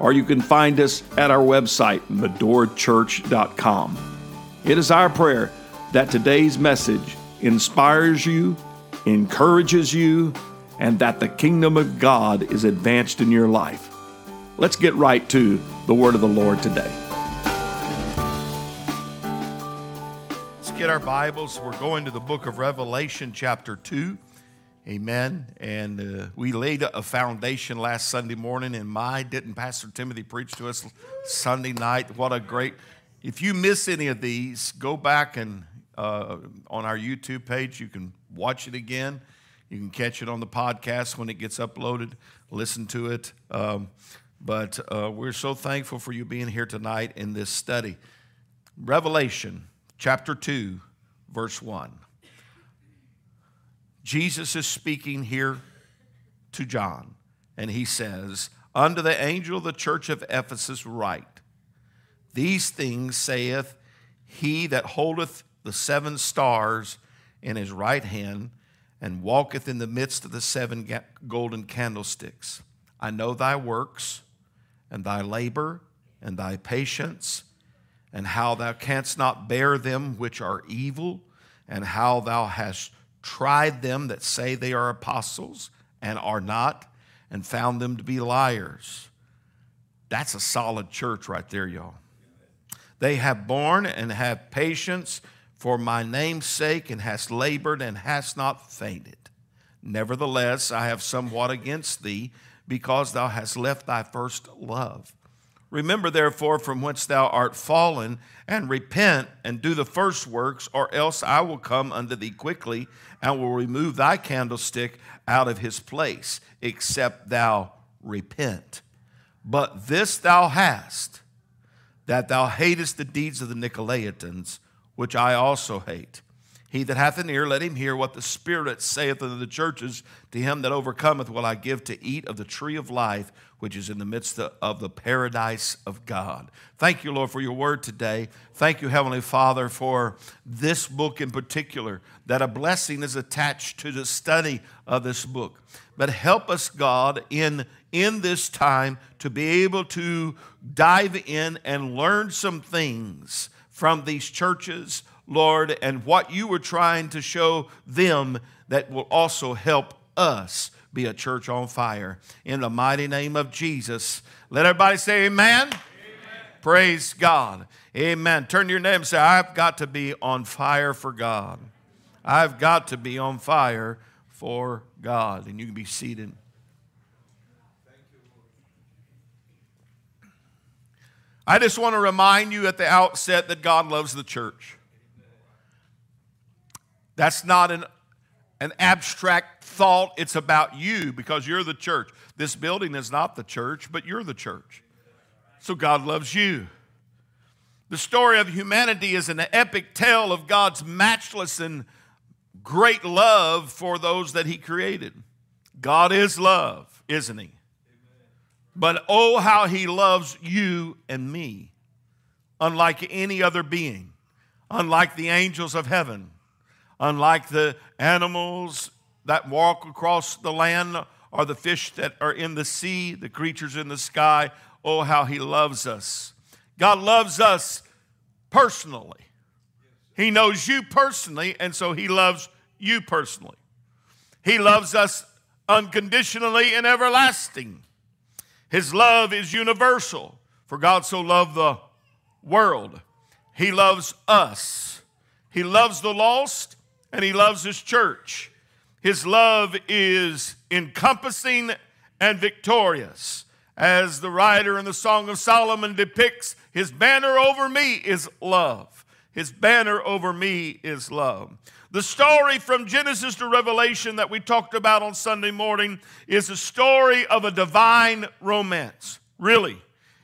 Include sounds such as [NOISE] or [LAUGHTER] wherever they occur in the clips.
or you can find us at our website, medorachurch.com. It is our prayer that today's message inspires you, encourages you, and that the kingdom of God is advanced in your life. Let's get right to the word of the Lord today. Let's get our Bibles. We're going to the book of Revelation, chapter 2. Amen. And uh, we laid a foundation last Sunday morning, and my, didn't Pastor Timothy preach to us Sunday night? What a great. If you miss any of these, go back and uh, on our YouTube page, you can watch it again. You can catch it on the podcast when it gets uploaded, listen to it. Um, but uh, we're so thankful for you being here tonight in this study. Revelation chapter 2, verse 1. Jesus is speaking here to John, and he says, Unto the angel of the church of Ephesus write, These things saith he that holdeth the seven stars in his right hand, and walketh in the midst of the seven golden candlesticks. I know thy works, and thy labor, and thy patience, and how thou canst not bear them which are evil, and how thou hast tried them that say they are apostles and are not, and found them to be liars. That's a solid church right there, y'all. They have borne and have patience for my name's sake, and hast labored and hast not fainted. Nevertheless, I have somewhat against thee, because thou hast left thy first love. Remember, therefore, from whence thou art fallen, and repent and do the first works, or else I will come unto thee quickly and will remove thy candlestick out of his place, except thou repent. But this thou hast, that thou hatest the deeds of the Nicolaitans, which I also hate. He that hath an ear, let him hear what the Spirit saith unto the churches. To him that overcometh will I give to eat of the tree of life, which is in the midst of the paradise of God. Thank you, Lord, for your word today. Thank you, Heavenly Father, for this book in particular, that a blessing is attached to the study of this book. But help us, God, in, in this time to be able to dive in and learn some things from these churches Lord, and what you were trying to show them that will also help us be a church on fire. In the mighty name of Jesus, let everybody say amen. amen. Praise God. Amen. Turn to your name and say, I've got to be on fire for God. I've got to be on fire for God. And you can be seated. I just want to remind you at the outset that God loves the church. That's not an, an abstract thought. It's about you because you're the church. This building is not the church, but you're the church. So God loves you. The story of humanity is an epic tale of God's matchless and great love for those that He created. God is love, isn't He? But oh, how He loves you and me, unlike any other being, unlike the angels of heaven Unlike the animals that walk across the land or the fish that are in the sea, the creatures in the sky, oh, how He loves us. God loves us personally. He knows you personally, and so He loves you personally. He loves us unconditionally and everlasting. His love is universal, for God so loved the world. He loves us. He loves the lost and he loves his church. His love is encompassing and victorious. As the writer in the Song of Solomon depicts, his banner over me is love. His banner over me is love. The story from Genesis to Revelation that we talked about on Sunday morning is a story of a divine romance. Really,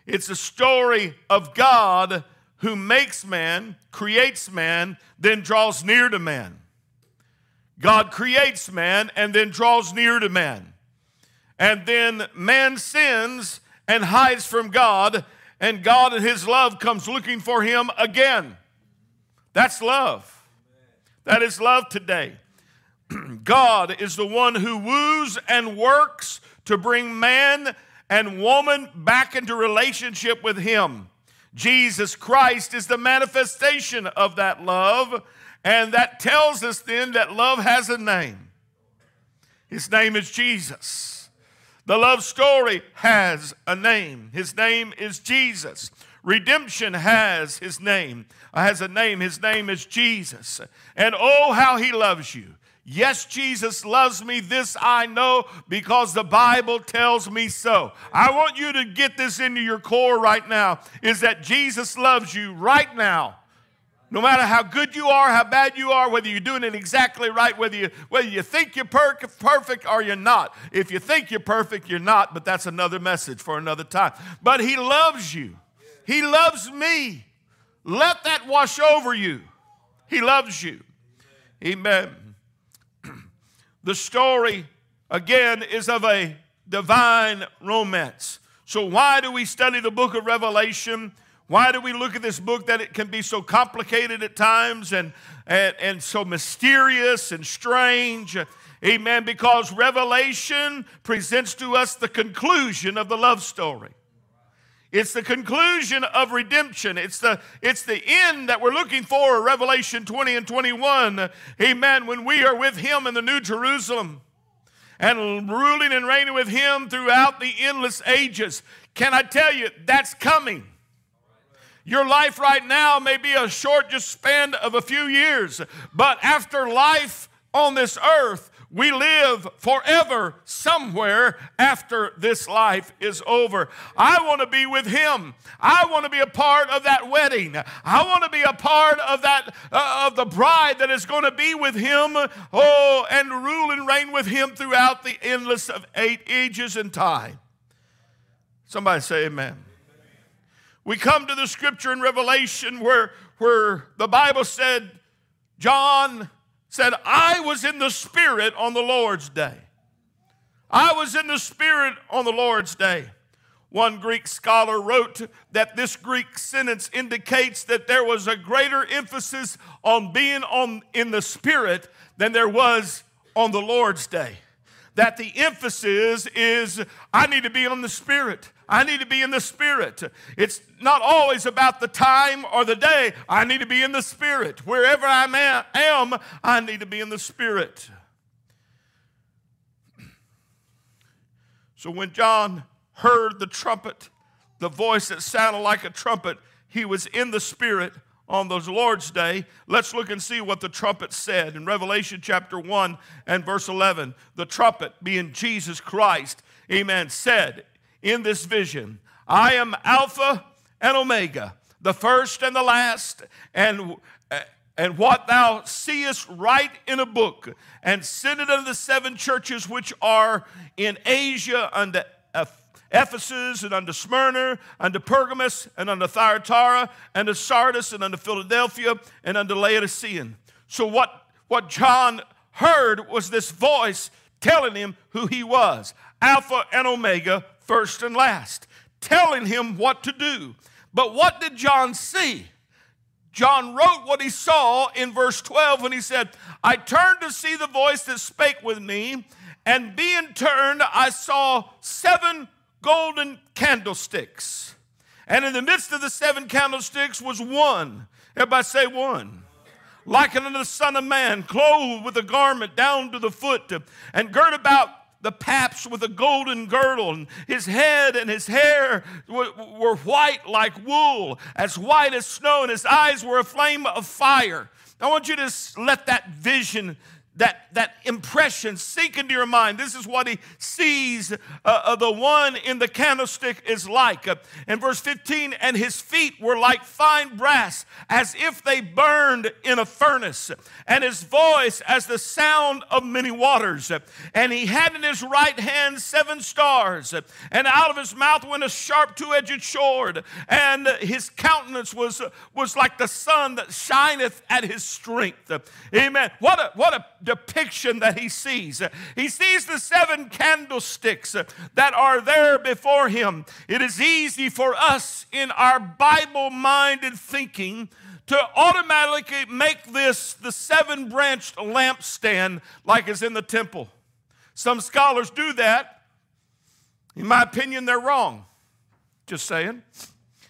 it's a story of God who makes man, creates man, then draws near to man. God creates man and then draws near to man. And then man sins and hides from God, and God in his love comes looking for him again. That's love. That is love today. [CLEARS THROAT] God is the one who woos and works to bring man and woman back into relationship with him. Jesus Christ is the manifestation of that love, and that tells us then that love has a name. His name is Jesus. The love story has a name. His name is Jesus. Redemption has his name, has a name. His name is Jesus. And oh, how he loves you. Yes, Jesus loves me. This I know because the Bible tells me so. I want you to get this into your core right now is that Jesus loves you right now. No matter how good you are, how bad you are, whether you're doing it exactly right, whether you, whether you think you're per- perfect or you're not. If you think you're perfect, you're not, but that's another message for another time. But He loves you. He loves me. Let that wash over you. He loves you. Amen. [CLEARS THROAT] The story, again, is of a divine romance. So, why do we study the book of Revelation? Why do we look at this book that it can be so complicated at times and, and, and so mysterious and strange? Amen. Because Revelation presents to us the conclusion of the love story. It's the conclusion of redemption. It's the, it's the end that we're looking for, Revelation 20 and 21. Amen. When we are with Him in the New Jerusalem and ruling and reigning with Him throughout the endless ages. Can I tell you, that's coming. Your life right now may be a short just span of a few years, but after life on this earth, we live forever somewhere after this life is over. I want to be with him. I want to be a part of that wedding. I want to be a part of that uh, of the bride that is going to be with him. Oh, and rule and reign with him throughout the endless of eight ages and time. Somebody say amen. We come to the scripture in Revelation where, where the Bible said, John said, I was in the Spirit on the Lord's day. I was in the Spirit on the Lord's day. One Greek scholar wrote that this Greek sentence indicates that there was a greater emphasis on being on, in the Spirit than there was on the Lord's day. That the emphasis is, I need to be on the Spirit. I need to be in the Spirit. It's not always about the time or the day. I need to be in the Spirit. Wherever I am, I need to be in the Spirit. So when John heard the trumpet, the voice that sounded like a trumpet, he was in the Spirit on those Lord's Day. Let's look and see what the trumpet said in Revelation chapter 1 and verse 11. The trumpet, being Jesus Christ, amen, said, in this vision I am Alpha and Omega, the first and the last, and and what thou seest write in a book and send it unto the seven churches which are in Asia unto Ephesus and unto Smyrna, unto Pergamos and unto Thyatira, and to Sardis and unto Philadelphia and unto Laodicea. So what, what John heard was this voice telling him who he was, Alpha and Omega, first and last, telling him what to do. But what did John see? John wrote what he saw in verse 12 when he said, I turned to see the voice that spake with me, and being turned, I saw seven golden candlesticks. And in the midst of the seven candlesticks was one. Everybody say one. Like unto the Son of Man, clothed with a garment down to the foot, and girt about the paps with a golden girdle, and his head and his hair were, white like wool, as white as snow, and his eyes were a flame of fire. I want you to let that vision that, that impression sink into your mind. This is what he sees uh, uh, the one in the candlestick is like. Uh, in verse 15, and his feet were like fine brass, as if they burned in a furnace, and his voice as the sound of many waters. And he had in his right hand seven stars, and out of his mouth went a sharp two edged sword, and his countenance was, was like the sun that shineth at his strength. Amen. What a, what a depiction that he sees. He sees the seven candlesticks that are there before him. It is easy for us in our Bible minded thinking to automatically make this the seven branched lampstand like is in the temple. Some scholars do that. In my opinion, they're wrong. Just saying.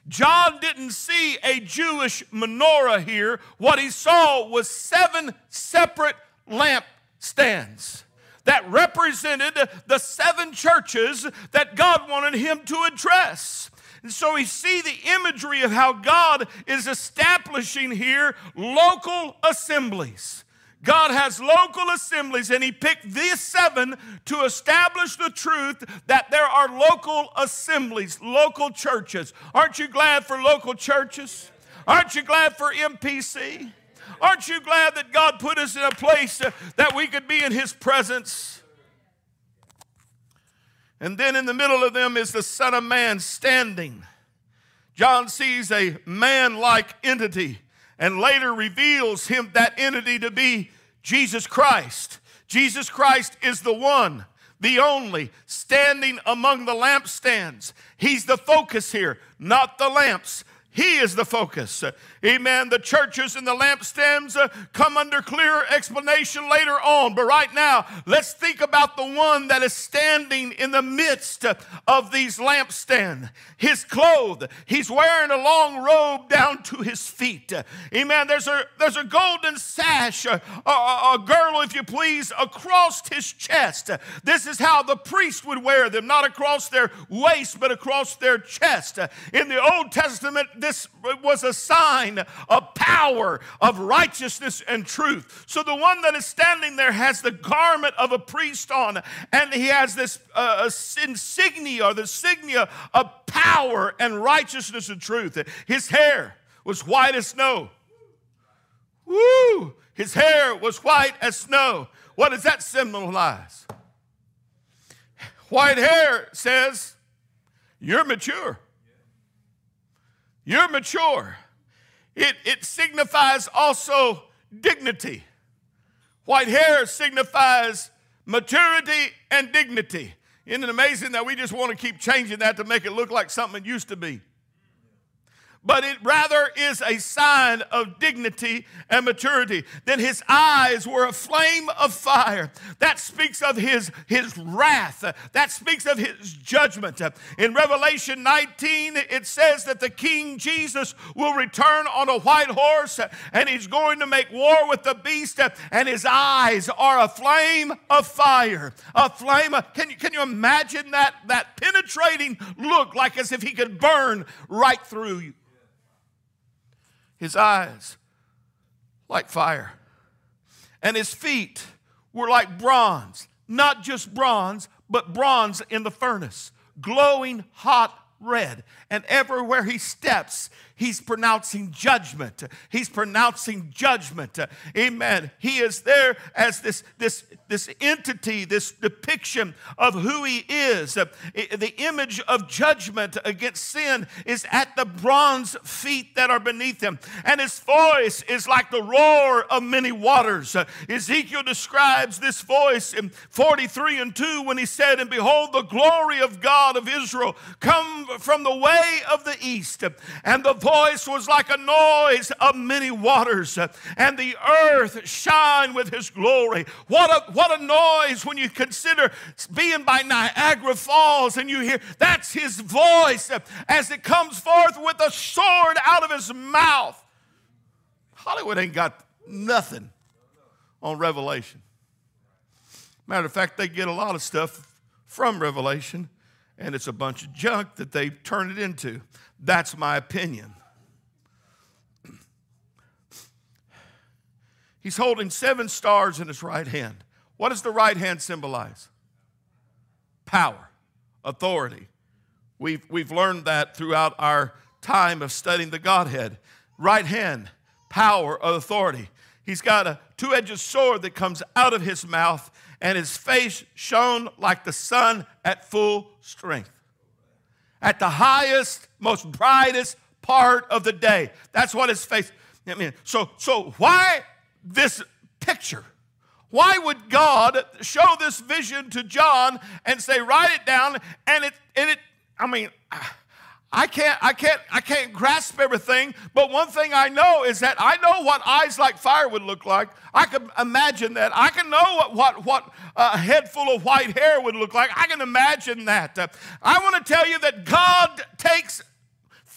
John didn't see a Jewish menorah here. What he saw was seven separate lampstands that represented the seven churches that God wanted him to address. And so we see the imagery of how God is establishing here local assemblies. God has local assemblies, and He picked these seven to establish the truth that there are local assemblies, local churches. Aren't you glad for local churches? Aren't you glad for MPC? Aren't you glad that God put us in a place that we could be in His presence? And then in the middle of them is the Son of Man standing. John sees a man like entity and later reveals him that entity to be Jesus Christ. Jesus Christ is the one, the only, standing among the lampstands. He's the focus here, not the lamps. He is the focus. Amen. The churches and the lampstands uh, come under clearer explanation later on. But right now, let's think about the one that is standing in the midst of these lampstands. His clothes, he's wearing a long robe down to his feet. Amen. There's a, there's a golden sash, a, a, a girdle, if you please, across his chest. This is how the priest would wear them, not across their waist, but across their chest. In the Old Testament, this was a sign of power, of righteousness and truth. So the one that is standing there has the garment of a priest on, and he has this uh, insignia or the insignia of power and righteousness and truth. His hair was white as snow. Woo! His hair was white as snow. What does that symbolize? White hair says, You're mature. You're mature. It, it signifies also dignity. White hair signifies maturity and dignity. Isn't it amazing that we just want to keep changing that to make it look like something it used to be? But it rather is a sign of dignity and maturity. Then his eyes were a flame of fire. That speaks of his, his wrath, that speaks of his judgment. In Revelation 19, it says that the King Jesus will return on a white horse and he's going to make war with the beast, and his eyes are a flame of fire. A flame of, can you, can you imagine that, that penetrating look like as if he could burn right through you? His eyes like fire, and his feet were like bronze, not just bronze, but bronze in the furnace, glowing hot red. And everywhere he steps, he's pronouncing judgment. He's pronouncing judgment. Amen. He is there as this, this, this entity, this depiction of who he is. The image of judgment against sin is at the bronze feet that are beneath him. And his voice is like the roar of many waters. Ezekiel describes this voice in 43 and 2 when he said, And behold, the glory of God of Israel come from the way of the east. And the voice was like a noise of many waters, and the earth shine with his glory. What a, what a noise when you consider being by Niagara Falls and you hear that's his voice as it comes forth with a sword out of his mouth. Hollywood ain't got nothing on Revelation. Matter of fact, they get a lot of stuff from Revelation, and it's a bunch of junk that they turn it into. That's my opinion. He's holding seven stars in his right hand. What does the right hand symbolize? Power, authority. We've, we've learned that throughout our time of studying the Godhead. Right hand, power, authority. He's got a two edged sword that comes out of his mouth, and his face shone like the sun at full strength. At the highest, most brightest part of the day. That's what his face. I mean, so so why this picture? Why would God show this vision to John and say, write it down? And it and it, I mean, I can't, I can't, I can't grasp everything, but one thing I know is that I know what eyes like fire would look like. I can imagine that. I can know what, what, what a head full of white hair would look like. I can imagine that. I want to tell you that God takes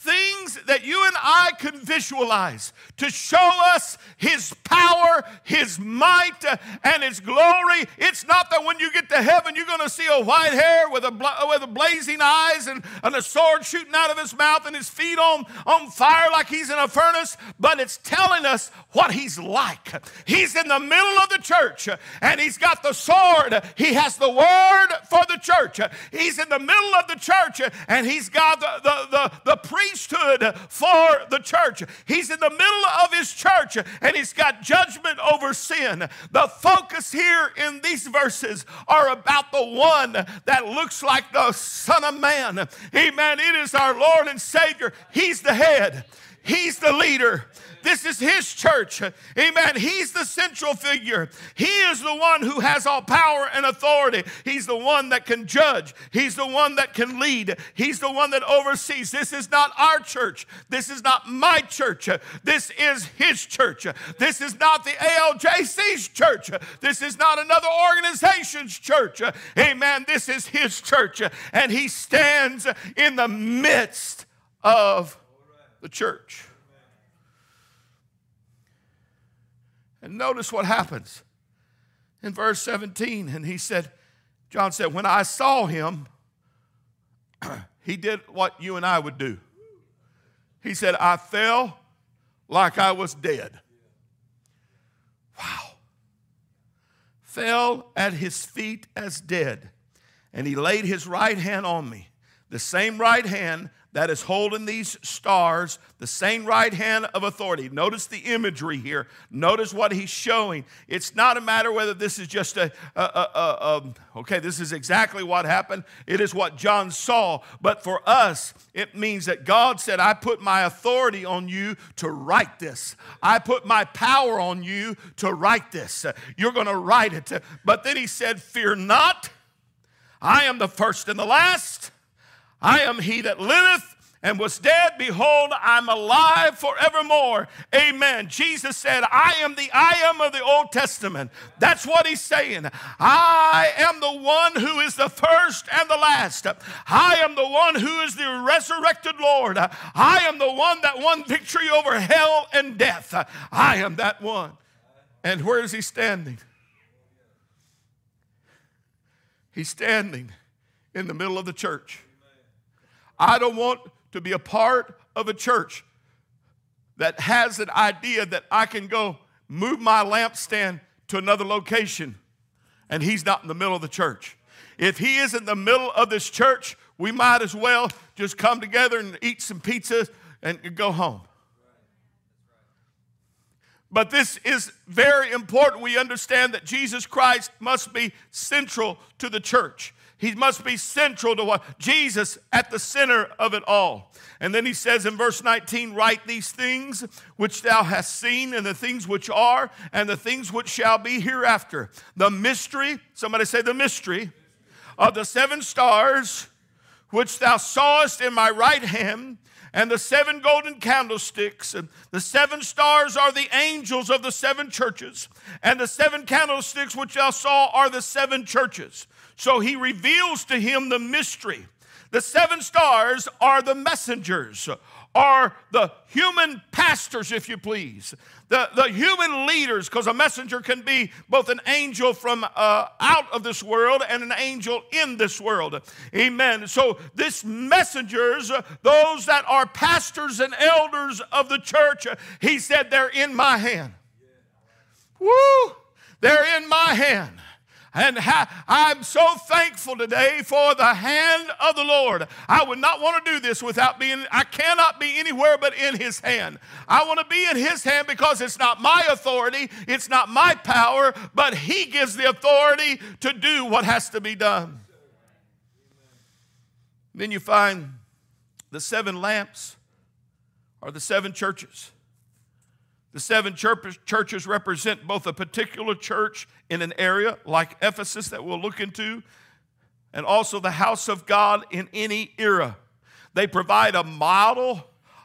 things that you and I can visualize to show us His power, His might, and His glory. It's not that when you get to heaven, you're going to see a white hair with a, with a blazing eyes and, and a sword shooting out of his mouth and his feet on, on fire like he's in a furnace, but it's telling us what He's like. He's in the middle of the church and He's got the sword, He has the word for the church. He's in the middle of the church and He's got the, the, the, the priest priesthood for the church. He's in the middle of his church and he's got judgment over sin. The focus here in these verses are about the one that looks like the Son of Man. Amen. It is our Lord and Savior. He's the head. He's the leader. This is his church. Amen. He's the central figure. He is the one who has all power and authority. He's the one that can judge. He's the one that can lead. He's the one that oversees. This is not our church. This is not my church. This is his church. This is not the ALJC's church. This is not another organization's church. Amen. This is his church. And he stands in the midst of the church. And notice what happens in verse 17. And he said, John said, When I saw him, [CLEARS THROAT] he did what you and I would do. He said, I fell like I was dead. Wow. Fell at his feet as dead. And he laid his right hand on me, the same right hand that is holding these stars, the same right hand of authority. Notice the imagery here. Notice what he's showing. It's not a matter whether this is just a, a, a, a um, okay, this is exactly what happened. It is what John saw. But for us, it means that God said, I put my authority on you to write this. I put my power on you to write this. You're going to write it. But then he said, Fear not. I am the first and the last. I am he that liveth and was dead. Behold, I'm alive forevermore. Amen. Jesus said, I am the I am of the Old Testament. That's what he's saying. I am the one who is the first and the last. I am the one who is the resurrected Lord. I am the one that won victory over hell and death. I am that one. And where is he standing? He's standing in the middle of the church. I don't want to be a part of a church that has an idea that I can go move my lampstand to another location and he's not in the middle of the church. If he is in the middle of this church, we might as well just come together and eat some pizza and go home. But this is very important. We understand that Jesus Christ must be central to the church. He must be central to what Jesus at the center of it all. And then he says in verse 19, Write these things which thou hast seen, and the things which are, and the things which shall be hereafter. The mystery, somebody say the mystery, of the seven stars which thou sawest in my right hand, and the seven golden candlesticks. The seven stars are the angels of the seven churches, and the seven candlesticks which thou saw are the seven churches. So he reveals to him the mystery. The seven stars are the messengers, are the human pastors, if you please, the, the human leaders, because a messenger can be both an angel from uh, out of this world and an angel in this world. Amen. So, this messengers, those that are pastors and elders of the church, he said, they're in my hand. Woo! They're in my hand. And I'm so thankful today for the hand of the Lord. I would not want to do this without being, I cannot be anywhere but in His hand. I want to be in His hand because it's not my authority, it's not my power, but He gives the authority to do what has to be done. Then you find the seven lamps are the seven churches. The seven churches represent both a particular church in an area like Ephesus that we'll look into, and also the house of God in any era. They provide a model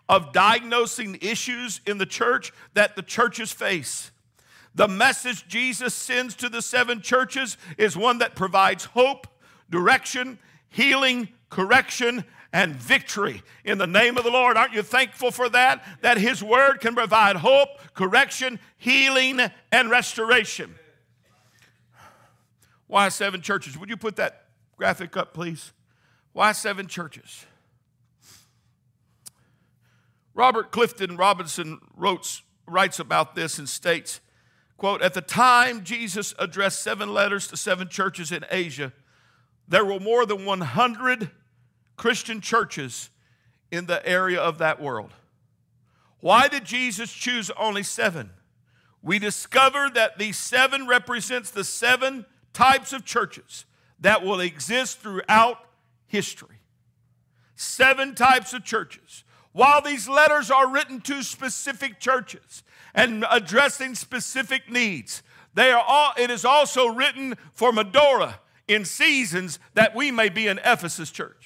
of diagnosing issues in the church that the churches face. The message Jesus sends to the seven churches is one that provides hope, direction, healing, correction, and victory in the name of the Lord. Aren't you thankful for that? That His Word can provide hope, correction, healing, and restoration. Why seven churches? Would you put that graphic up, please? Why seven churches? Robert Clifton Robinson wrote, writes about this and states, quote, At the time Jesus addressed seven letters to seven churches in Asia, there were more than 100 Christian churches in the area of that world. Why did Jesus choose only seven? We discover that these seven represents the seven types of churches that will exist throughout history. Seven types of churches. While these letters are written to specific churches and addressing specific needs, they are all, it is also written for Medora in seasons that we may be an Ephesus church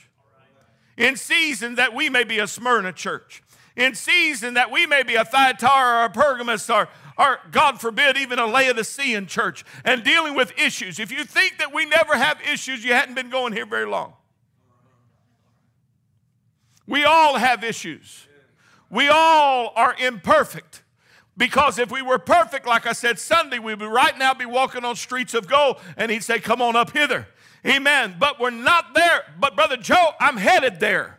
in season that we may be a Smyrna church, in season that we may be a Thyatira or a Pergamus or, or, God forbid, even a Laodicean church, and dealing with issues. If you think that we never have issues, you hadn't been going here very long. We all have issues. We all are imperfect. Because if we were perfect, like I said Sunday, we would right now be walking on streets of gold, and He'd say, Come on up hither. Amen. But we're not there. But Brother Joe, I'm headed there.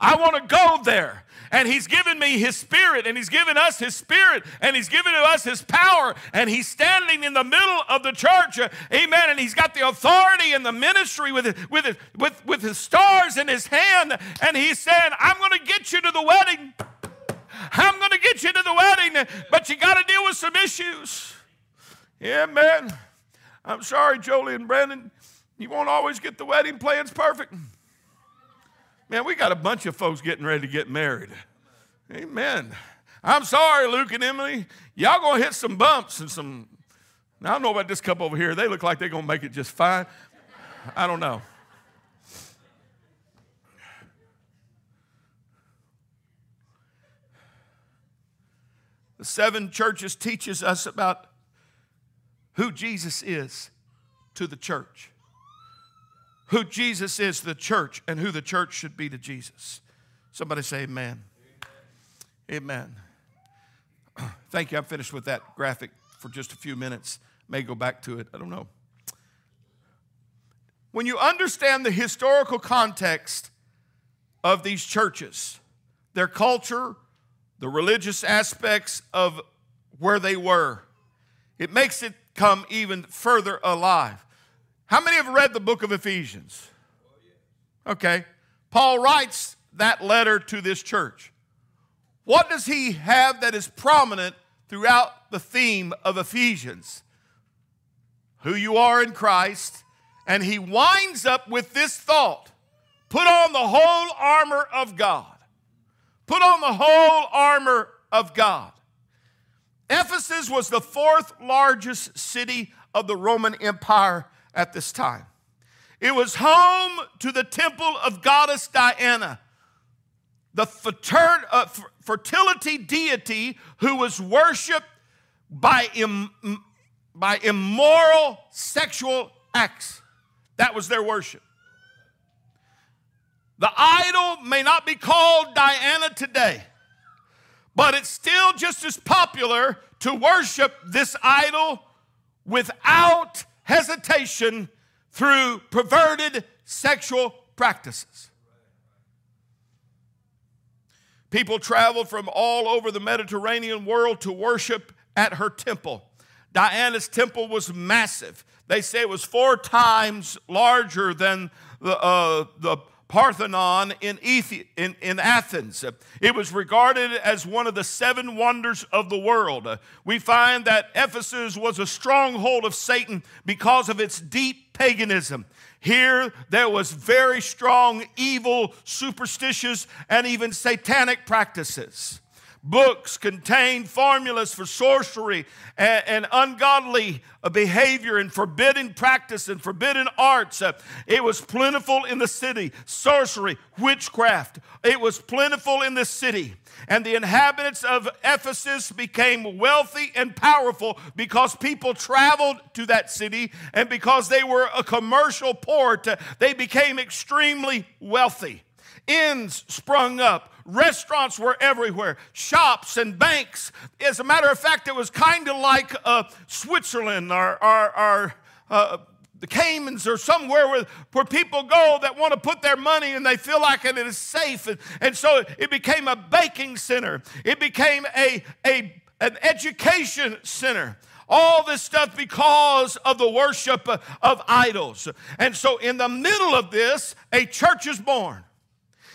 I want to go there. And he's given me his spirit, and he's given us his spirit, and he's given to us his power, and he's standing in the middle of the church. Amen. And he's got the authority and the ministry with, with, with, with his stars in his hand. And he's saying, I'm going to get you to the wedding. I'm going to get you to the wedding, but you got to deal with some issues. Amen. I'm sorry, Jolie and Brandon. You won't always get the wedding plans perfect. Man, we got a bunch of folks getting ready to get married. Amen. I'm sorry, Luke and Emily. Y'all gonna hit some bumps and some. Now, I don't know about this couple over here. They look like they're gonna make it just fine. I don't know. The seven churches teaches us about who Jesus is to the church who Jesus is to the church and who the church should be to Jesus. Somebody say amen. Amen. amen. [CLEARS THROAT] Thank you. I'm finished with that graphic for just a few minutes. May go back to it. I don't know. When you understand the historical context of these churches, their culture, the religious aspects of where they were, it makes it come even further alive. How many have read the book of Ephesians? Okay. Paul writes that letter to this church. What does he have that is prominent throughout the theme of Ephesians? Who you are in Christ. And he winds up with this thought put on the whole armor of God. Put on the whole armor of God. Ephesus was the fourth largest city of the Roman Empire at this time. It was home to the temple of goddess Diana, the uh, fertility deity who was worshiped by, Im, by immoral sexual acts. That was their worship. The idol may not be called Diana today, but it's still just as popular to worship this idol without hesitation through perverted sexual practices. People traveled from all over the Mediterranean world to worship at her temple. Diana's temple was massive. They say it was four times larger than the, uh, the Parthenon in, Ethi- in, in, Athens. It was regarded as one of the seven wonders of the world. We find that Ephesus was a stronghold of Satan because of its deep paganism. Here, there was very strong evil, superstitious, and even satanic practices books contained formulas for sorcery and, and ungodly uh, behavior and forbidden practice and forbidden arts. Uh, it was plentiful in the city. Sorcery, witchcraft, it was plentiful in the city. And the inhabitants of Ephesus became wealthy and powerful because people traveled to that city and because they were a commercial port, uh, they became extremely wealthy. Inns sprung up Restaurants were everywhere, shops and banks. As a matter of fact, it was kind of like uh, Switzerland or, or, or uh, the Caymans or somewhere where, where people go that want to put their money and they feel like it is safe. And, and so it became a baking center, it became a, a, an education center all this stuff because of the worship of idols. And so, in the middle of this, a church is born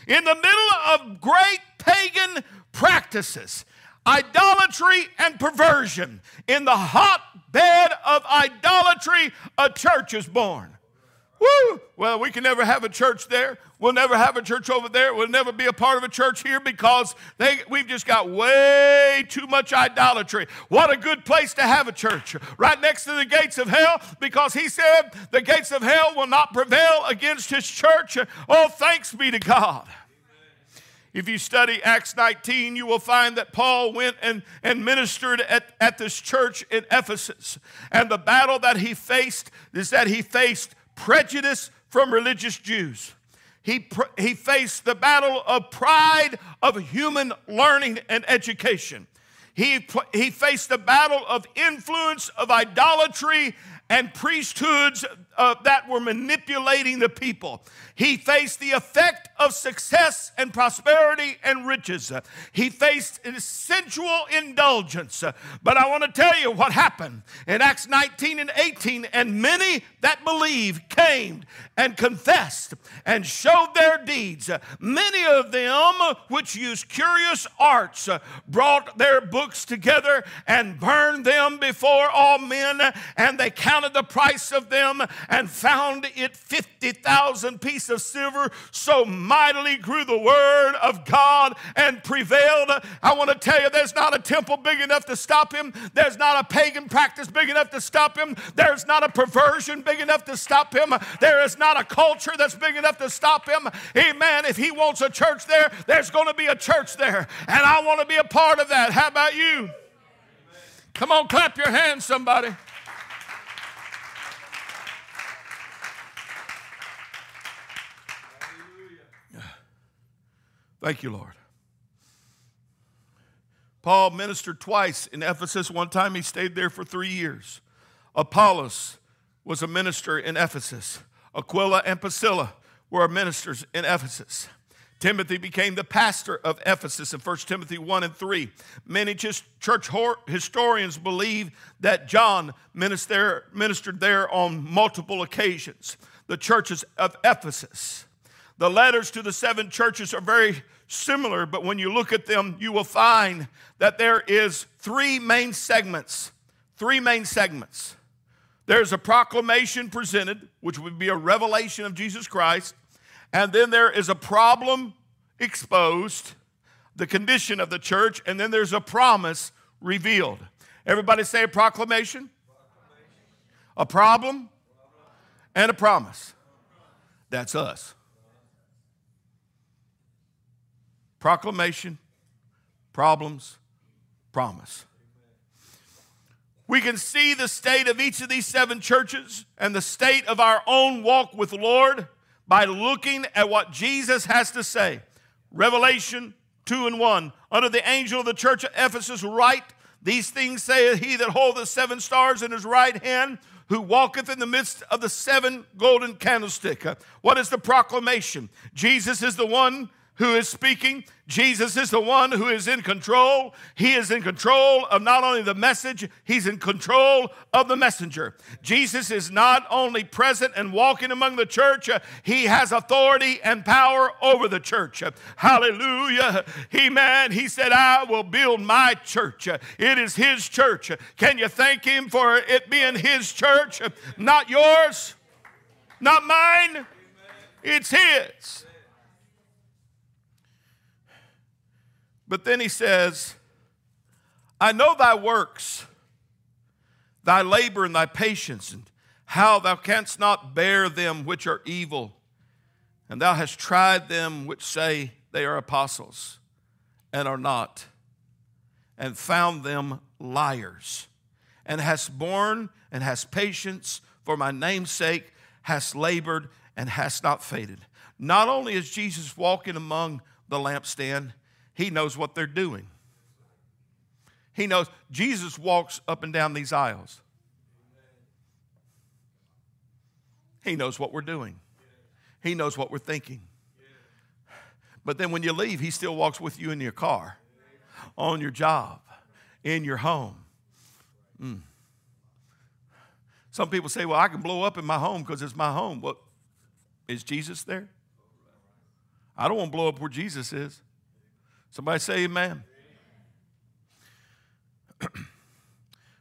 in the middle of great pagan practices, idolatry and perversion, in the hotbed of idolatry, a church is born. Woo! Well, we can never have a church there. We'll never have a church over there. We'll never be a part of a church here because they, we've just got way too much idolatry. What a good place to have a church. Right next to the gates of hell because he said the gates of hell will not prevail against his church. Oh, thanks be to God. If you study Acts 19, you will find that Paul went and, and ministered at, at this church in Ephesus. And the battle that he faced is that he faced prejudice from religious Jews. He, he faced the battle of pride of human learning and education. He, he faced the battle of influence of idolatry and priesthoods uh, that were manipulating the people. He faced the effect of success and prosperity and riches. He faced sensual indulgence. But I want to tell you what happened in Acts 19 and 18. And many that believed came and confessed and showed their deeds. Many of them, which used curious arts, brought their books together and burned them before all men. And they counted the price of them and found it 50,000 pieces of silver. So mightily grew the word of God and prevailed. I want to tell you, there's not a temple big enough to stop him. There's not a pagan practice big enough to stop him. There's not a perversion big enough to stop him. There is not a culture that's big enough to stop him. Amen. If he wants a church there, there's going to be a church there. And I want to be a part of that. How about you? Come on, clap your hands, somebody. Thank you, Lord. Paul ministered twice in Ephesus. One time he stayed there for three years. Apollos was a minister in Ephesus. Aquila and Priscilla were ministers in Ephesus. Timothy became the pastor of Ephesus in 1 Timothy 1 and 3. Many church historians believe that John ministered there on multiple occasions. The churches of Ephesus the letters to the seven churches are very similar, but when you look at them, you will find that there is three main segments. Three main segments. There's a proclamation presented, which would be a revelation of Jesus Christ, and then there is a problem exposed, the condition of the church, and then there's a promise revealed. Everybody say a proclamation, proclamation. a problem, and a promise. That's us. Proclamation, problems, promise. We can see the state of each of these seven churches and the state of our own walk with the Lord by looking at what Jesus has to say. Revelation 2 and 1. Under the angel of the church of Ephesus, write, These things saith he that holdeth seven stars in his right hand, who walketh in the midst of the seven golden candlestick. What is the proclamation? Jesus is the one who is speaking. Jesus is the one who is in control. He is in control of not only the message, he's in control of the messenger. Jesus is not only present and walking among the church, uh, he has authority and power over the church. Hallelujah. Man, he said, I will build my church. It is his church. Can you thank him for it being his church? Not yours, not mine. It's his. But then he says, I know thy works, thy labor and thy patience, and how thou canst not bear them which are evil. And thou hast tried them which say they are apostles and are not, and found them liars, and hast borne and hast patience for my name's sake, hast labored and hast not faded. Not only is Jesus walking among the lampstand, he knows what they're doing. He knows Jesus walks up and down these aisles. He knows what we're doing. He knows what we're thinking. But then when you leave, he still walks with you in your car, on your job, in your home. Mm. Some people say, well, I can blow up in my home because it's my home. Well, is Jesus there? I don't want to blow up where Jesus is. Somebody say amen. [CLEARS THROAT]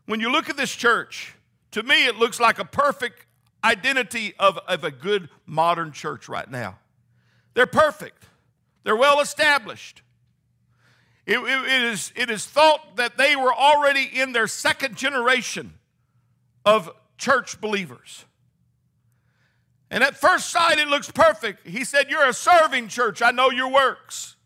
when you look at this church, to me, it looks like a perfect identity of, of a good modern church right now. They're perfect, they're well established. It, it, it, is, it is thought that they were already in their second generation of church believers. And at first sight, it looks perfect. He said, You're a serving church. I know your works.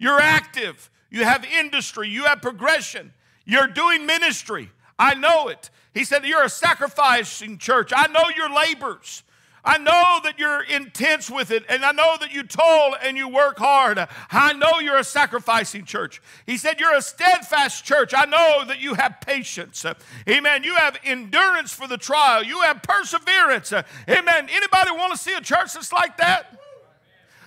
You're active. You have industry. You have progression. You're doing ministry. I know it. He said, You're a sacrificing church. I know your labors. I know that you're intense with it, and I know that you toil and you work hard. I know you're a sacrificing church. He said, You're a steadfast church. I know that you have patience. Amen. You have endurance for the trial, you have perseverance. Amen. Anybody want to see a church that's like that?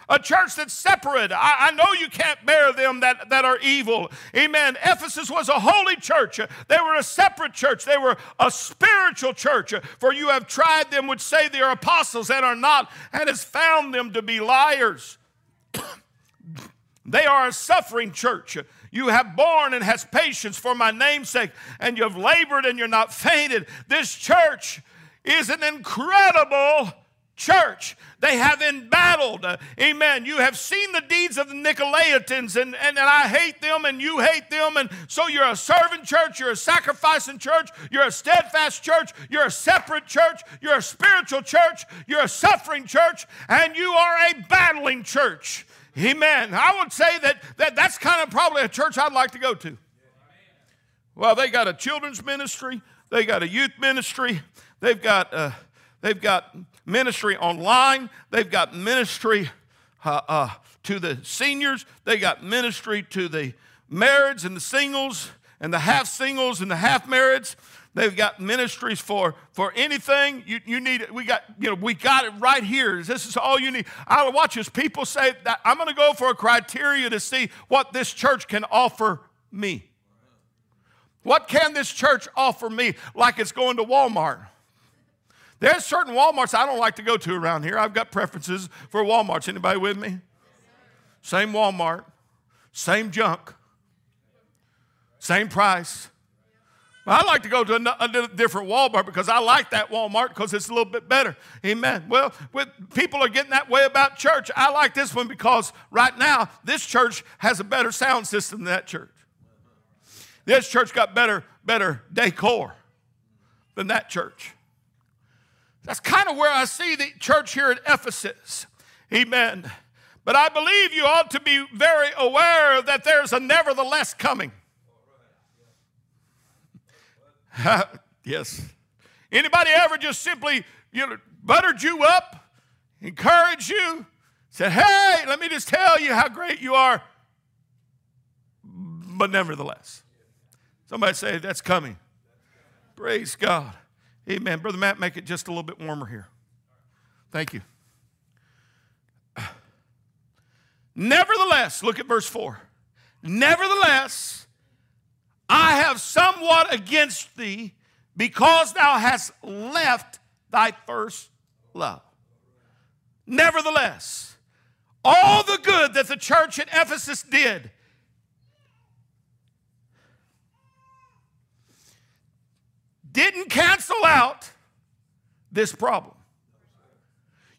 A church that's separate. I, I, know you can't bear them that, that are evil. Amen. Ephesus was a holy church. They were a separate church. They were a spiritual church. For you have tried them which say they are apostles and are not, and has found them to be liars. they are a suffering church. You have borne and has patience for my namesake, and you have labored and you're not fainted. This church is an incredible church. They have embattled. Amen. You have seen the deeds of the Nicolaitans, and, and, and I hate them, and you hate them. And so you're a servant church, you're a sacrificing church, you're a steadfast church, you're a separate church, you're a spiritual church, you're a suffering church, and you are a battling church. Amen. I would say that, that that's kind of probably a church I'd like to go to. Well, they got a children's ministry, they got a youth ministry, they've got, uh, they've got ministry online, they've got ministry uh, uh, to the seniors, they got ministry to the marrieds and the singles and the half singles and the half marrieds. They've got ministries for, for anything you, you need. We got, you know, we got it right here. This is all you need. I watch as people say that I'm going to go for a criteria to see what this church can offer me. What can this church offer me? Like it's going to Walmart. There's certain Walmarts I don't like to go to around here. I've got preferences for Walmarts. Anybody with me? Same Walmart, same junk, same price. I like to go to a, different Walmart because I like that Walmart because it's a little bit better. Amen. Well, with, people are getting that way about church. I like this one because right now this church has a better sound system than that church. This church got better, better decor than that church. That's kind of where I see the church here at Ephesus. Amen. But I believe you ought to be very aware that there's a nevertheless coming. [LAUGHS] yes. Anybody ever just simply you know, buttered you up, encouraged you, said, hey, let me just tell you how great you are, but nevertheless. Somebody say, that's coming. Praise God. Amen. Brother Matt, make it just a little bit warmer here. Thank you. Nevertheless, look at verse 4. Nevertheless, I have somewhat against thee because thou hast left thy first love. Nevertheless, all the good that the church at Ephesus did didn't cancel out this problem.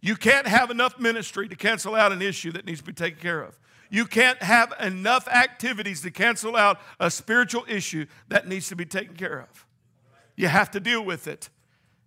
You can't have enough ministry to cancel out an issue that needs to be taken care of. You can't have enough activities to cancel out a spiritual issue that needs to be taken care of. You have to deal with it.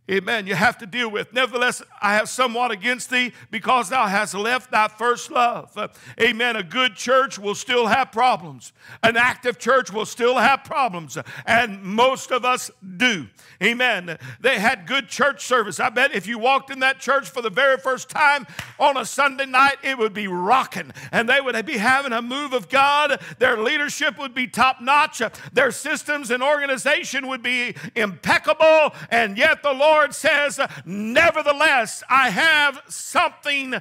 Amen. You have to deal with. Nevertheless, I have somewhat against thee because thou hast left thy first love. Amen. A good church will still have problems. An active church will still have problems. And most of us do. Amen. They had good church service. I bet if you walked in that church for the very first time on a Sunday night, it would be rocking. And they would be having a move of God. Their leadership would be top notch. Their systems and organization would be impeccable. And yet the Lord Lord says, Nevertheless, I have something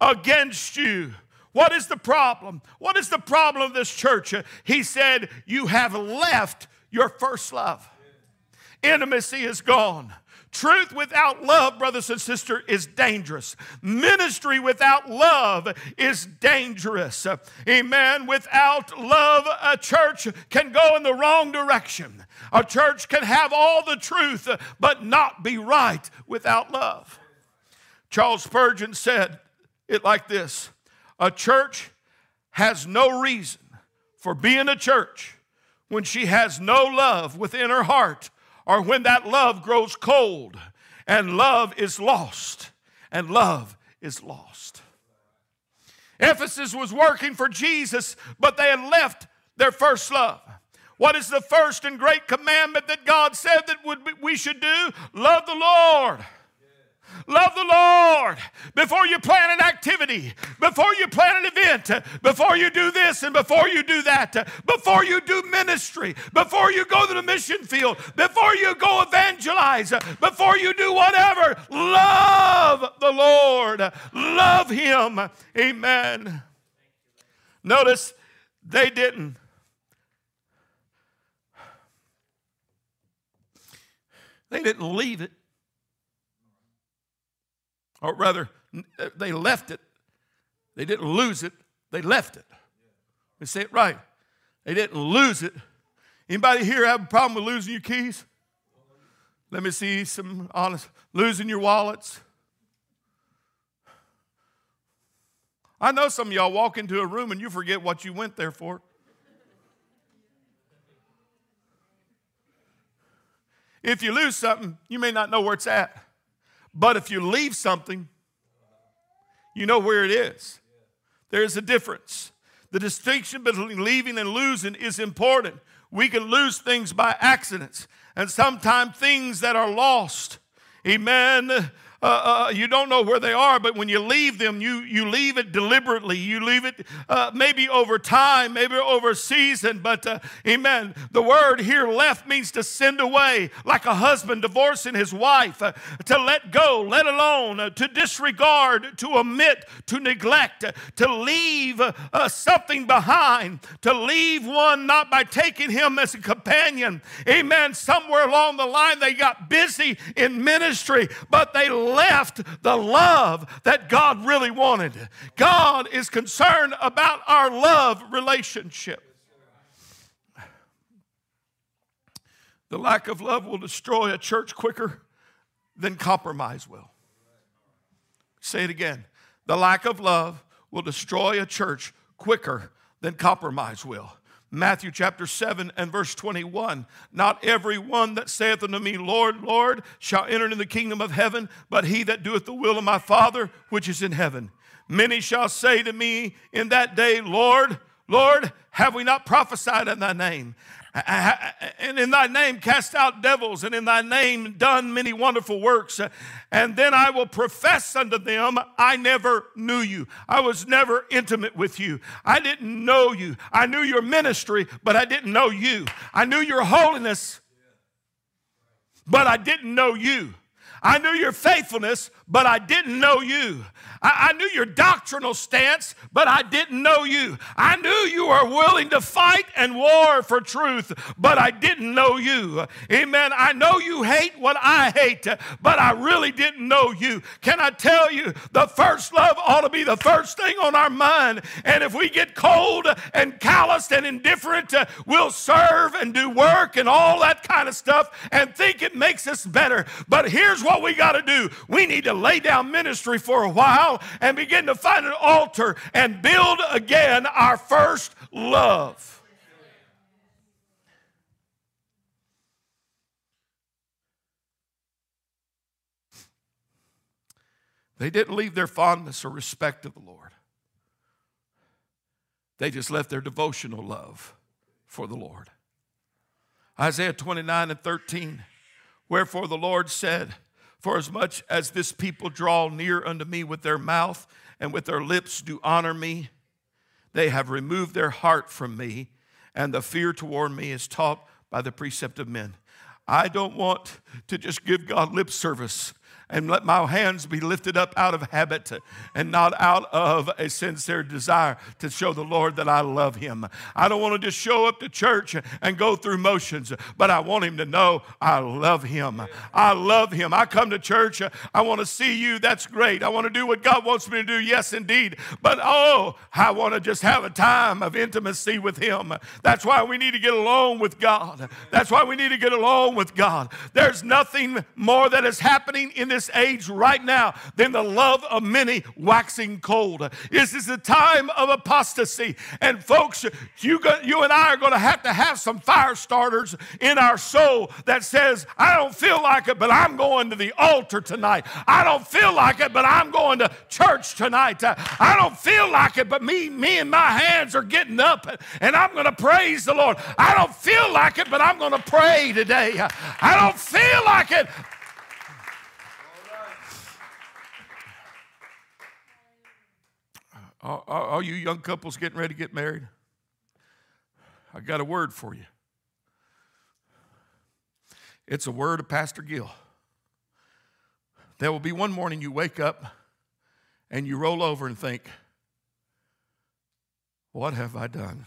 against you. What is the problem? What is the problem of this church? He said, You have left your first love. Intimacy is gone. Truth without love, brothers and sisters, is dangerous. Ministry without love is dangerous. Amen. Without love, a church can go in the wrong direction. A church can have all the truth, but not be right without love. Charles Spurgeon said it like this A church has no reason for being a church when she has no love within her heart or when that love grows cold and love is lost. And love is lost. Ephesus was working for Jesus, but they had left their first love. What is the first and great commandment that God said that we should do? Love the Lord Love the Lord before you plan an activity, before you plan an event, before you do this and before you do that, before you do ministry, before you go to the mission field, before you go evangelize, before you do whatever. Love the Lord. Love Him. Amen. Notice they didn't. They didn't leave it or rather, uh, they left it. They didn't lose it, they left it. We say it right. They didn't lose it. Anybody here have a problem with losing your keys? Let me see some honest. Losing your wallets. I know some of y'all walk into a room and you forget what you went there for. If you lose something, you may not know where it's at. But if you leave something, you know where it is. There's a difference. The distinction between leaving and losing is important. We can lose things by accidents, and sometimes things that are lost, amen, uh, uh, you don't know where they are, but when you leave them, you, you leave it deliberately. You leave it uh, maybe over time, maybe over season, but uh, amen. The word here left means to send away, like a husband divorcing his wife, uh, to let go, let alone, uh, to disregard, to omit, to neglect, to leave something behind, to leave one not by taking him as a companion. Amen. Somewhere along the line, they got busy in ministry, but they left the love that God really wanted. God is concerned about our love relationship. The lack of love will destroy a church quicker than compromise will. Say it again. The lack of love will destroy a church quicker than compromise will. Matthew chapter 7 and verse 21. Not every one that saith unto me, Lord, Lord, shall enter into the kingdom of heaven, but he that doeth the will of my Father which is in heaven. Many shall say to me in that day, Lord, Lord, have we not prophesied in thy name? And in thy name cast out devils, and in thy name done many wonderful works. Uh, and then I will profess unto them, I never knew you. I was never intimate with you. I didn't know you. I knew your ministry, but I didn't know you. I knew your holiness, but I didn't know you. I knew your faithfulness, but I didn't know you. I, I, knew your doctrinal stance, but I didn't know you. I knew you were willing to fight and war for truth, but I didn't know you. Amen. I know you hate what I hate, but I really didn't know you. Can I tell you, the first love ought to be the first thing on our mind. And if we get cold and calloused and indifferent, uh, we'll serve and do work and all that kind of stuff and think it makes us better. But here's what we got to do we need to lay down ministry for a while and begin to find an altar and build again our first love. They didn't leave their fondness or respect of the Lord. They just left their devotional love for the Lord. Isaiah 29 and 13. Wherefore the Lord said, For as much as this people draw near unto me with their mouth and with their lips do honor me, they have removed their heart from me, and the fear toward me is taught by the precept of men. I don't want to just give God lip service and let my hands be lifted up out of habit and not out of a sincere desire to show the Lord that I love Him. I don't want to just show up to church and go through motions, but I want Him to know I love Him. I love Him. I come to church, I want to see you. That's great. I want to do what God wants me to do. Yes, indeed. But oh, I want to just have a time of intimacy with Him. That's why we need to get along with God. That's why we need to get along with God. There's nothing more that is happening in this age right now than the love of many waxing cold. This is a time of apostasy. And folks, you, you and I are going to have to have some fire starters in our soul that says, I don't feel like it, but I'm going to the altar tonight. I don't feel like it, but I'm going to church tonight. I don't feel like it, but me, me and my hands are getting up and I'm going to praise the Lord. I don't feel like it, but I'm going to pray today. I don't feel like it, All, you young couples getting ready to get married, I got a word for you. It's a word of Pastor Gill. There will be one morning you wake up and you roll over and think, What have I done?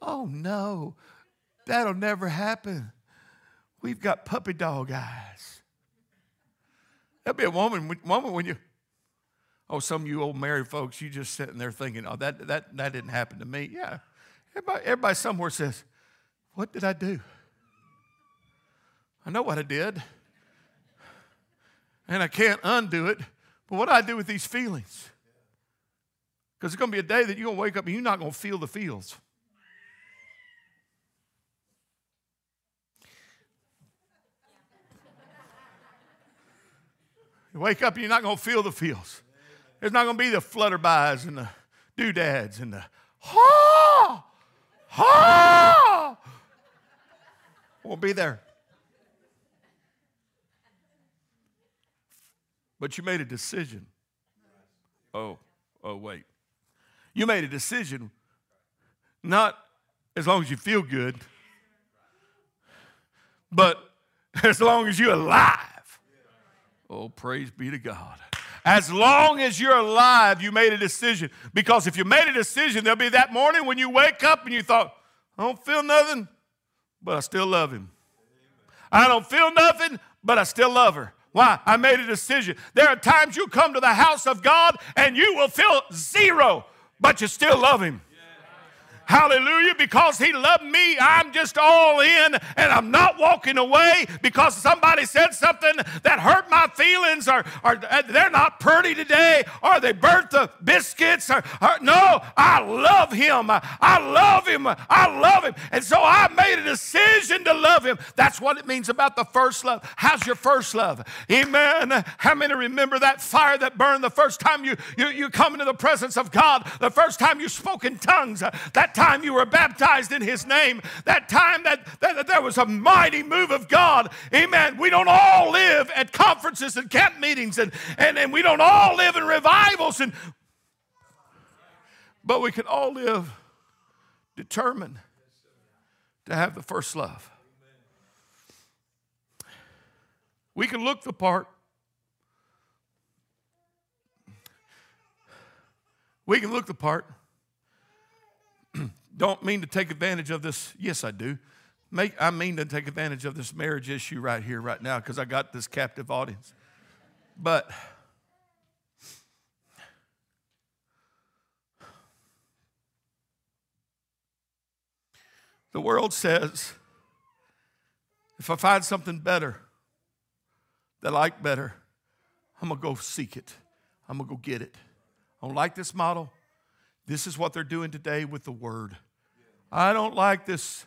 Oh no, that'll never happen. We've got puppy dog eyes. There'll be a moment, moment when you Oh, some of you old married folks, you just sitting there thinking, oh, that, that, that didn't happen to me. Yeah. Everybody, everybody somewhere says, What did I do? I know what I did. And I can't undo it. But what do I do with these feelings? Because it's going to be a day that you're going to wake up and you're not going to feel the feels. You wake up and you're not going to feel the feels. There's not going to be the flutterbys and the doodads and the ha, ha. Won't be there. But you made a decision. Oh, oh, wait. You made a decision not as long as you feel good, but [LAUGHS] as long as you're alive. Oh, praise be to God. As long as you're alive, you made a decision. Because if you made a decision, there'll be that morning when you wake up and you thought, I don't feel nothing, but I still love him. I don't feel nothing, but I still love her. Why? I made a decision. There are times you come to the house of God and you will feel zero, but you still love him. Hallelujah. Because he loved me, I'm just all in and I'm not walking away because somebody said something that hurt my feelings or, or they're not pretty today or they burnt the biscuits. Or, or, no, I love him. I love him. I love him. And so I made a decision to love him. That's what it means about the first love. How's your first love? Amen. How many remember that fire that burned the first time you, you, you come into the presence of God, the first time you spoke in tongues, that time you were baptized in His name, that time that, that, that, there was a mighty move of God. Amen. We don't all live at conferences and camp meetings, and, and, and we don't all live in revivals, and but we can all live determined to have the first love. We can look the part. We can look the part. Don't mean to take advantage of this. Yes, I do. Make, I mean to take advantage of this marriage issue right here, right now, because I got this captive audience. But the world says if I find something better that I like better, I'm going to go seek it. I'm going to go get it. I don't like this model. This is what they're doing today with the word. I don't like this.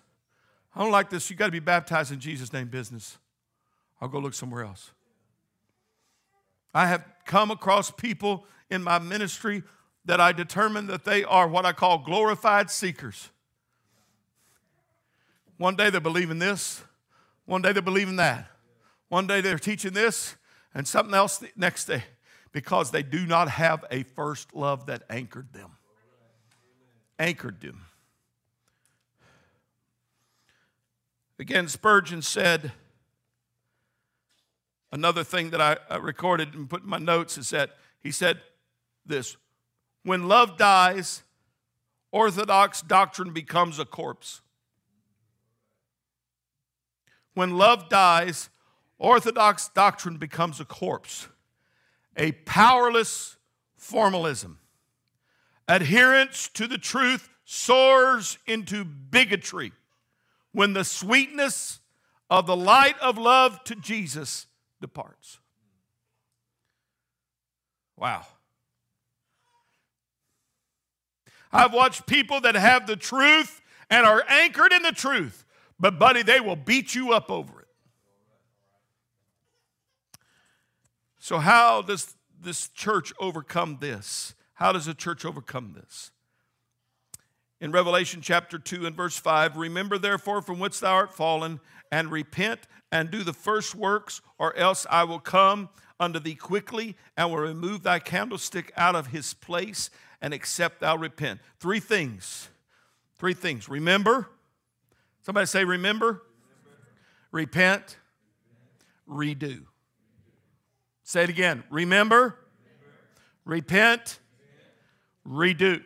I don't like this. You got to be baptized in Jesus' name business. I'll go look somewhere else. I have come across people in my ministry that I determine that they are what I call glorified seekers. One day they believe in this, one day they believe in that. One day they're teaching this and something else the next day because they do not have a first love that anchored them. Anchored them. Again, Spurgeon said, another thing that I, I recorded and put in my notes is that he said this when love dies, orthodox doctrine becomes a corpse. When love dies, orthodox doctrine becomes a corpse, a powerless formalism. Adherence to the truth soars into bigotry when the sweetness of the light of love to Jesus departs. Wow. I've watched people that have the truth and are anchored in the truth but, buddy, they will beat you up over it. So, how does this church overcome this? How does a church overcome this? In Revelation chapter 2 and verse 5, remember therefore from whence thou art fallen, and repent and do the first works, or else I will come unto thee quickly and will remove thy candlestick out of his place, and except thou repent. Three things. Three things. Remember, Somebody say, remember, remember. repent, redo. Say it again. Remember, repent, redo.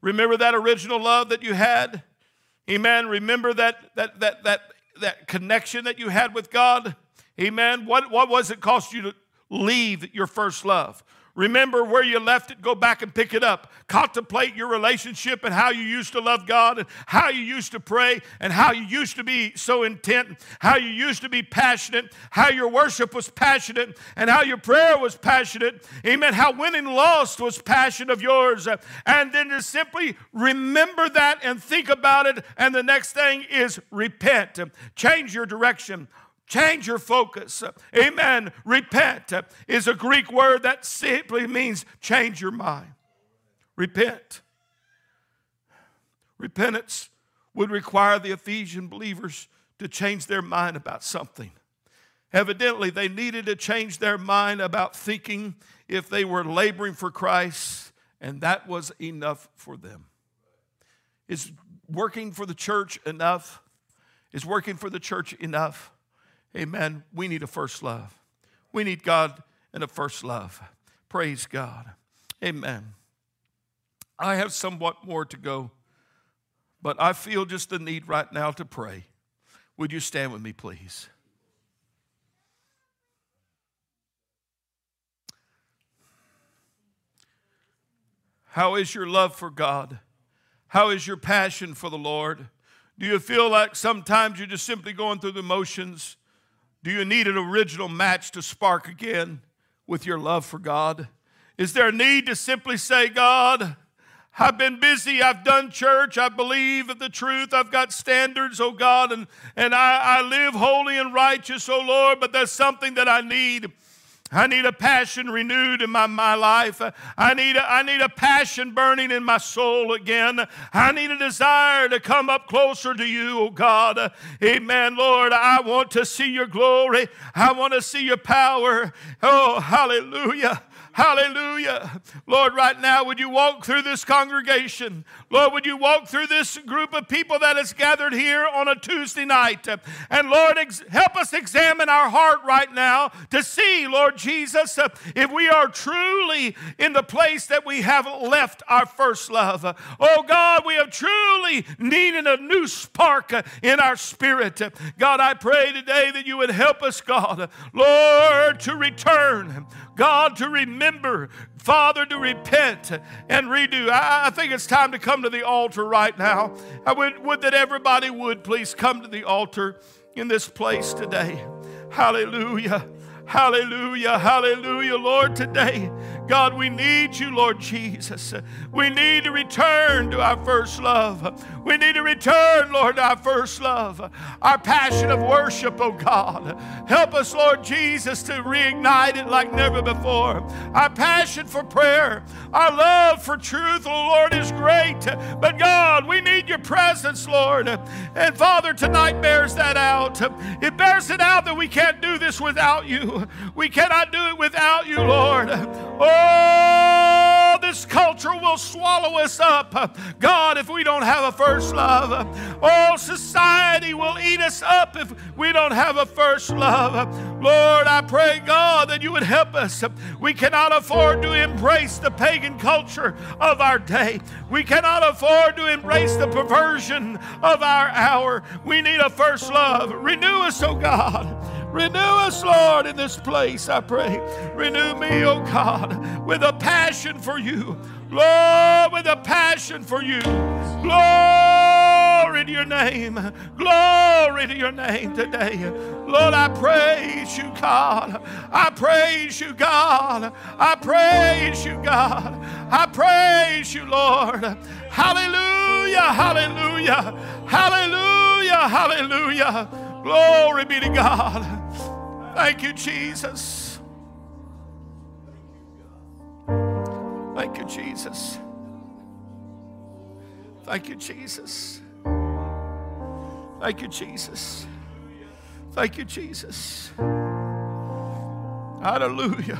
Remember that original love that you had? Amen. Remember that that that that that connection that you had with God? Amen. What what was it cost you to leave your first love? Remember where you left it, go back and pick it up. Contemplate your relationship and how you used to love God and how you used to pray and how you used to be so intent, how you used to be passionate, how your worship was passionate and how your prayer was passionate. Amen. How winning lost was passion of yours. And then to simply remember that and think about it. And the next thing is repent, change your direction. Change your focus. Amen. Repent is a Greek word that simply means change your mind. Repent. Repentance would require the Ephesian believers to change their mind about something. Evidently, they needed to change their mind about thinking if they were laboring for Christ, and that was enough for them. Is working for the church enough? Is working for the church enough? Amen. We need a first love. We need God and a first love. Praise God. Amen. I have somewhat more to go, but I feel just the need right now to pray. Would you stand with me, please? How is your love for God? How is your passion for the Lord? Do you feel like sometimes you're just simply going through the motions? Do you need an original match to spark again with your love for God? Is there a need to simply say, God, I've been busy. I've done church. I believe the truth. I've got standards, oh God, and, and I, I live holy and righteous, oh Lord, but there's something that I need. I need a passion renewed in my, my life. I need, a, I need a passion burning in my soul again. I need a desire to come up closer to you, oh God. Amen, Lord. I want to see your glory. I want to see your power. Oh, hallelujah. Hallelujah. Lord, right now, would you walk through this congregation? Lord, would you walk through this group of people that is gathered here on a Tuesday night? And Lord, ex- help us examine our heart right now to see, Lord Jesus, uh, if we are truly in the place that we have left our first love. Oh God, we have truly needed a new spark uh, in our spirit. God, I pray today that you would help us, God, Lord, to return. God, to remember, Father, to repent and redo. I, I, think it's time to come to the altar right now. I would, would that everybody would please come to the altar in this place today. Hallelujah. Hallelujah, hallelujah, Lord, today. God, we need you, Lord Jesus. We need to return to our first love. We need to return, Lord, to our first love, our passion of worship, oh God. Help us, Lord Jesus, to reignite it like never before. Our passion for prayer, our love for truth, oh Lord, is great. But God, we need your presence, Lord. And Father, tonight bears that out. It bears it out that we can't do this without you. We cannot do it without you, Lord. Oh, Oh, this culture will swallow us up. God, if we don't have a first love. Oh, society will eat us up if we don't have a first love. Lord, I pray, God, that you would help us. We cannot afford to embrace the pagan culture of our day. We cannot afford to embrace the perversion of our hour. We need a first love. Renew us, oh God. Renew us, Lord, in this place, I pray. Renew me, oh God, with a passion for you. Lord, with a passion for you. Glory to your name. Glory to your name today. Lord, I praise you, God. I praise you, God. I praise you, God. I praise you, Lord. Hallelujah, hallelujah, hallelujah, hallelujah. Glory be to God. Thank you, Jesus. Thank you, Jesus. Thank you, Jesus. Thank you, Jesus. Thank you, Jesus. Hallelujah.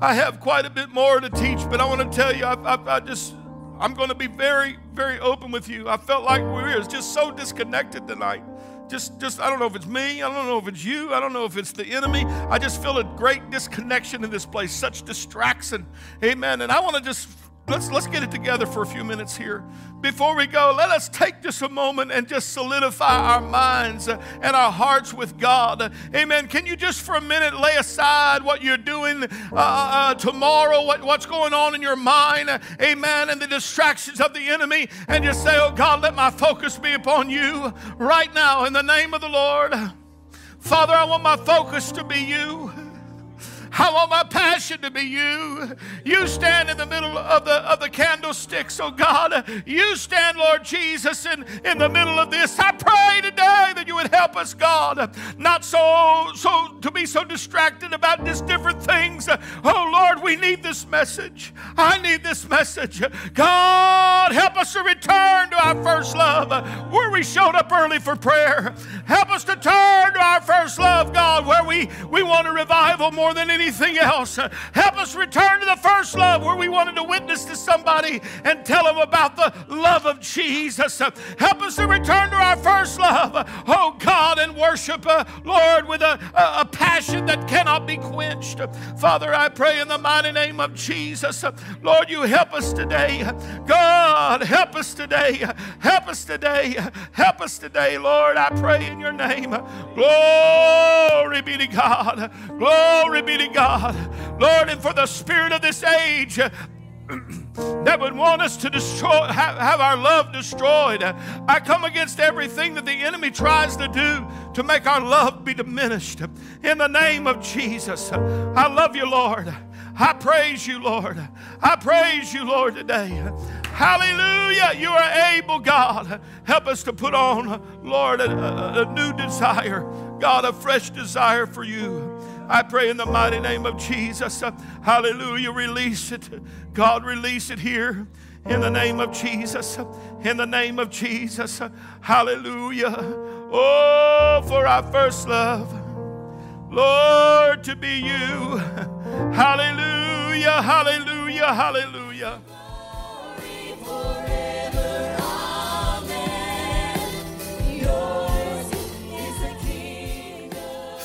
I have quite a bit more to teach, but I want to tell you, I, I, I just, I'm going to be very, very open with you. I felt like we were just so disconnected tonight just just I don't know if it's me, I don't know if it's you, I don't know if it's the enemy. I just feel a great disconnection in this place, such distraction. Amen. And I want to just let's let's get it together for a few minutes here. Before we go, let us take just a moment and just solidify our minds and our hearts with God. Amen. Can you just for a minute lay aside what you're doing uh, uh, uh, tomorrow, what, what's going on in your mind, amen, and the distractions of the enemy, and just say, Oh God, let my focus be upon you right now in the name of the Lord. Father, I want my focus to be you. I want my passion to be you. You stand in the middle of the, of the candlesticks, oh God. You stand, Lord Jesus, in, in the middle of this. I pray today that you would help us, God, not so, so to be so distracted about just different things. Oh Lord, we need this message. I need this message. God, help us to return to our first love where we showed up early for prayer. Help us to turn to our first love, God, where we, we want a revival more than any anything else. Help us return to the first love where we wanted to witness to somebody and tell them about the love of Jesus. Help us to return to our first love, oh God, and worship, uh, Lord, with a, a, a, passion that cannot be quenched. Father, I pray in the mighty name of Jesus, Lord, you help us today. God, help us today. Help us today. Help us today, Lord. I pray in your name. Glory be to God. Glory be to God. Lord, and for the spirit of this age [CLEARS THROAT] that would want us to destroy, have, have, our love destroyed. I come against everything that the enemy tries to do to make our love be diminished. In the name of Jesus, I love you, Lord. I praise you, Lord. I praise you, Lord, today. Hallelujah. You are able, God. Help us to put on, Lord, a, a, a new desire, God, a fresh desire for you. I pray in the mighty name of Jesus. Uh, hallelujah. Release it. God, release it here in the name of Jesus. Uh, in the name of Jesus. Uh, hallelujah. Oh, for our first love. Lord, to be you. [LAUGHS] Hallelujah Hallelujah, hallelujah, hallelujah.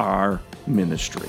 our ministry.